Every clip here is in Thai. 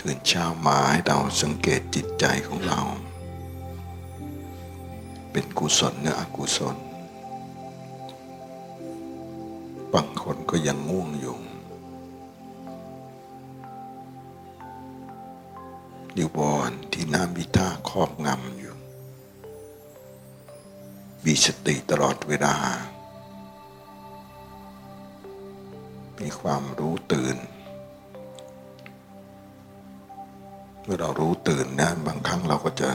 ตื่นเช้ามาให้เราสังเกตจิตใจของเรา เป็นกุศลหรืออกุศล บางคนก็ยังง่วงอยู่อยู่บอนที่น้ำมีท่าครอบงำอยู่ มีสติตลอดเวลา มีความรู้ตื่น มื่อเรารู้ตื่นนะบางครั้งเราก็จะ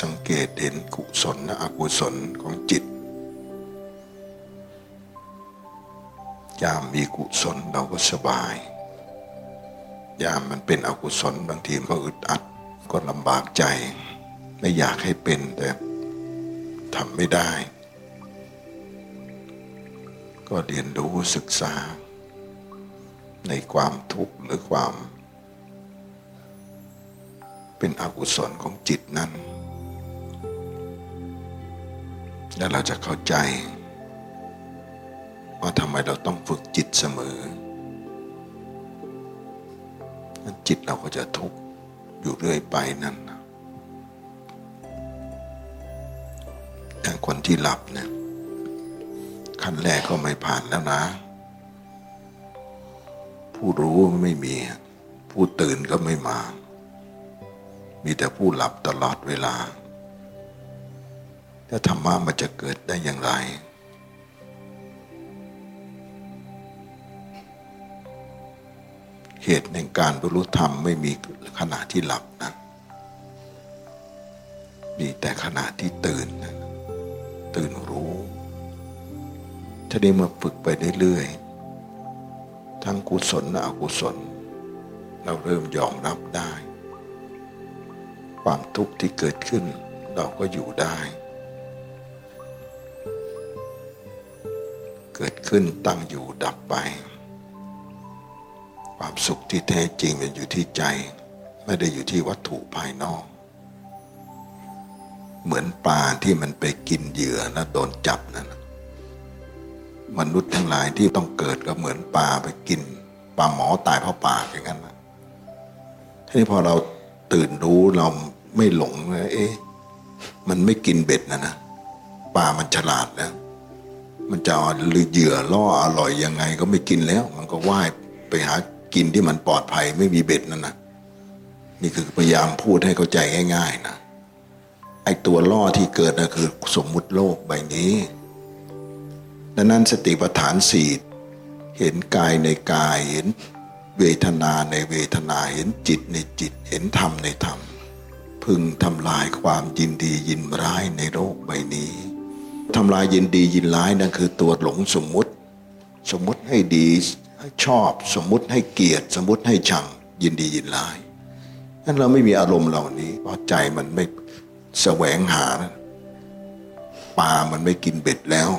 สังเกตเห็นกุศลและอกุศลของจิตยามมีกุศลเราก็สบาย ยามมันเป็นอกุศลบางทีมันก็อึดอัดก็ลำบากใจ ไม่อยากให้เป็นแต่ทำไม่ได้ ก็เรียนรู้ศึกษา ในความทุกข์หรือความ เป็นอกุศลของจิตนั้น แล้วเราจะเข้าใจ ว่าทำไมเราต้องฝึกจิตเสมอจิตเราก็จะทุกข์อยู่เรื่อยไปนั่นอย่างคนที่หลับเนี่ยขั้นแรกก็ไม่ผ่านแล้วนะ ผู้รู้ไม่มี ผู้ตื่นก็ไม่มา มีแต่ผู้หลับตลอดเวลา ถ้าธรรมะมันจะเกิดได้อย่างไร เหตุในการบรรลุธรรมไม่มีขณะที่หลับนะ มีแต่ขณะที่ตื่นนะตื่นรู้ ถ้าได้มาฝึกไปเรื่อยๆ ทั้งกุศลและอกุศล เราเริ่มยอมรับได้ ความทุกข์ที่เกิดขึ้น เราก็อยู่ได้ เกิดขึ้นตั้งอยู่ดับไป ความสุขที่แท้จริงมันอยู่ที่ใจ ไม่ได้อยู่ที่วัตถุภายนอก เหมือนปลาที่มันไปกินเหยื่อแล้วโดนจับนั่นมนุษย์ทั้งหลายที่ต้องเกิดก็เหมือนปลาไปกินปลาหมอตายเพราะปากอย่างนั้นนะทีนี้พอเราตื่นรู้เรา ไม่หลงเลยเอ๊ะมันไม่กินเบ็ดนะนะปลามันฉลาดแล้ว มันจะเอาเหยื่อล่ออร่อยยังไงก็ไม่กินแล้ว มันก็ว่ายไปหากินที่มันปลอดภัยไม่มีเบ็ดนั่นนะนี่คือพยายามพูดให้เข้าใจง่าย ๆ นะไอตัวล่อที่เกิดนะคือสมมุติโลกใบนี้ ดังนั้นสติปัฏฐานสี่เห็นกายในกายเห็นเวทนาในเวทนาเห็นจิตในจิตเห็นธรรมในธรรม พึงทำลายความยินดียินร้ายในโลกใบนี้ทำลายยินดียินร้ายนั่นคือตัวหลงสมมุติ สมมุติให้ดีชอบสมมุติให้เกียรติสมมุติให้ชังยินดียินร้ายนั้นเราไม่มีอารมณ์เหล่านี้เพราะใจมันไม่แสวงหาปลามันไม่กินเบ็ดแล้ว